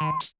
you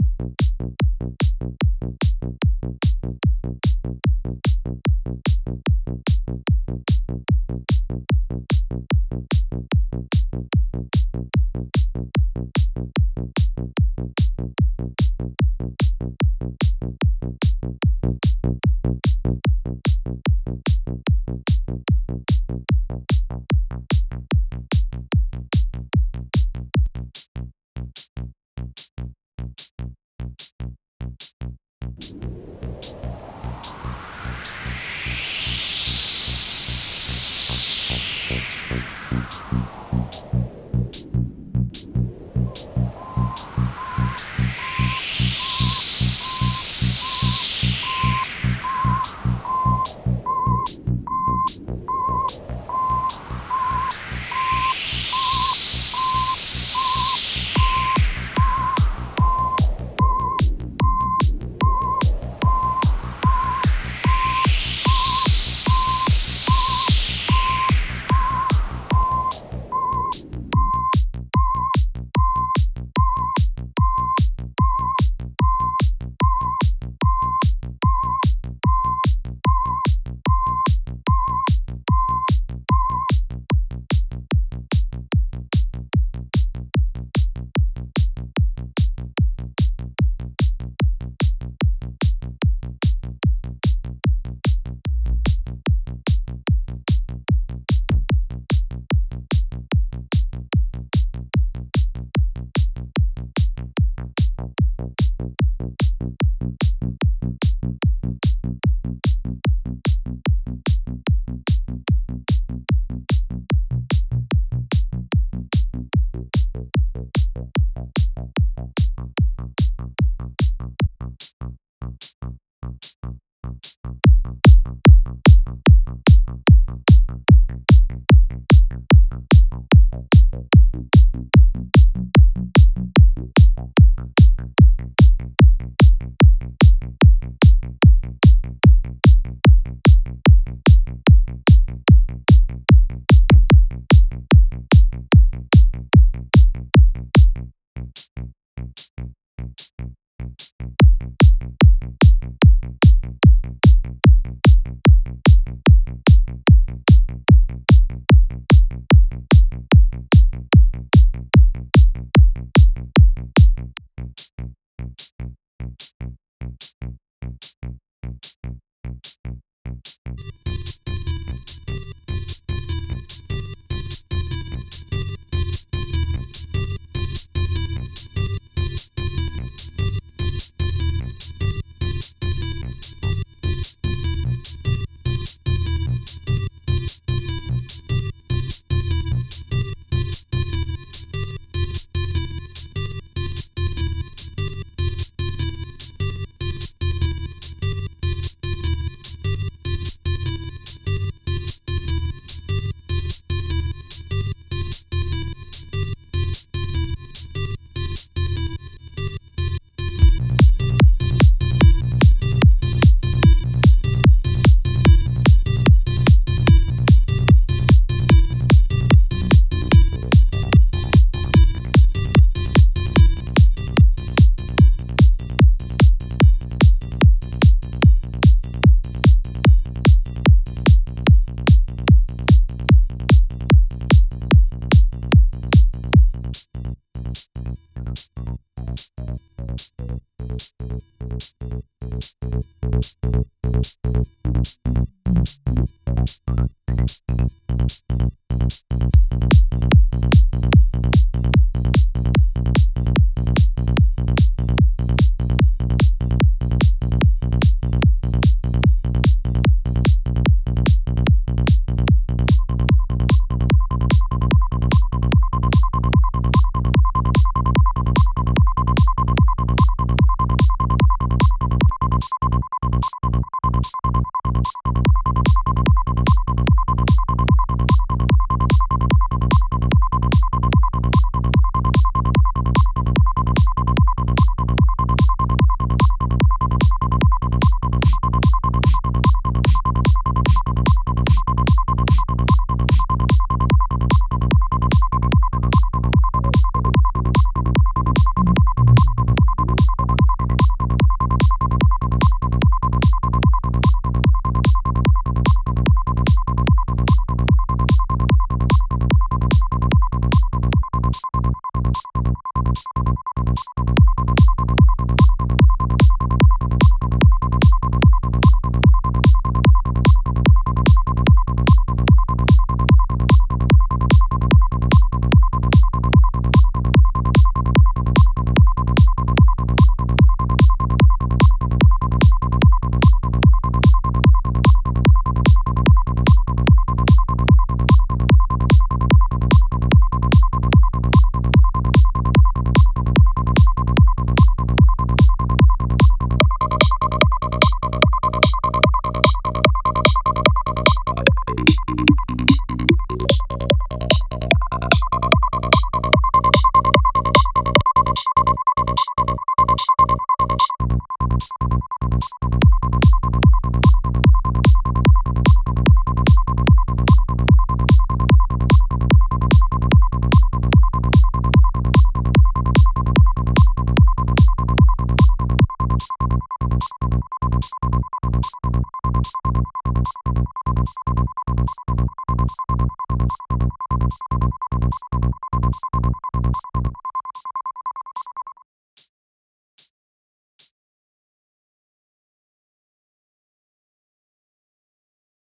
You.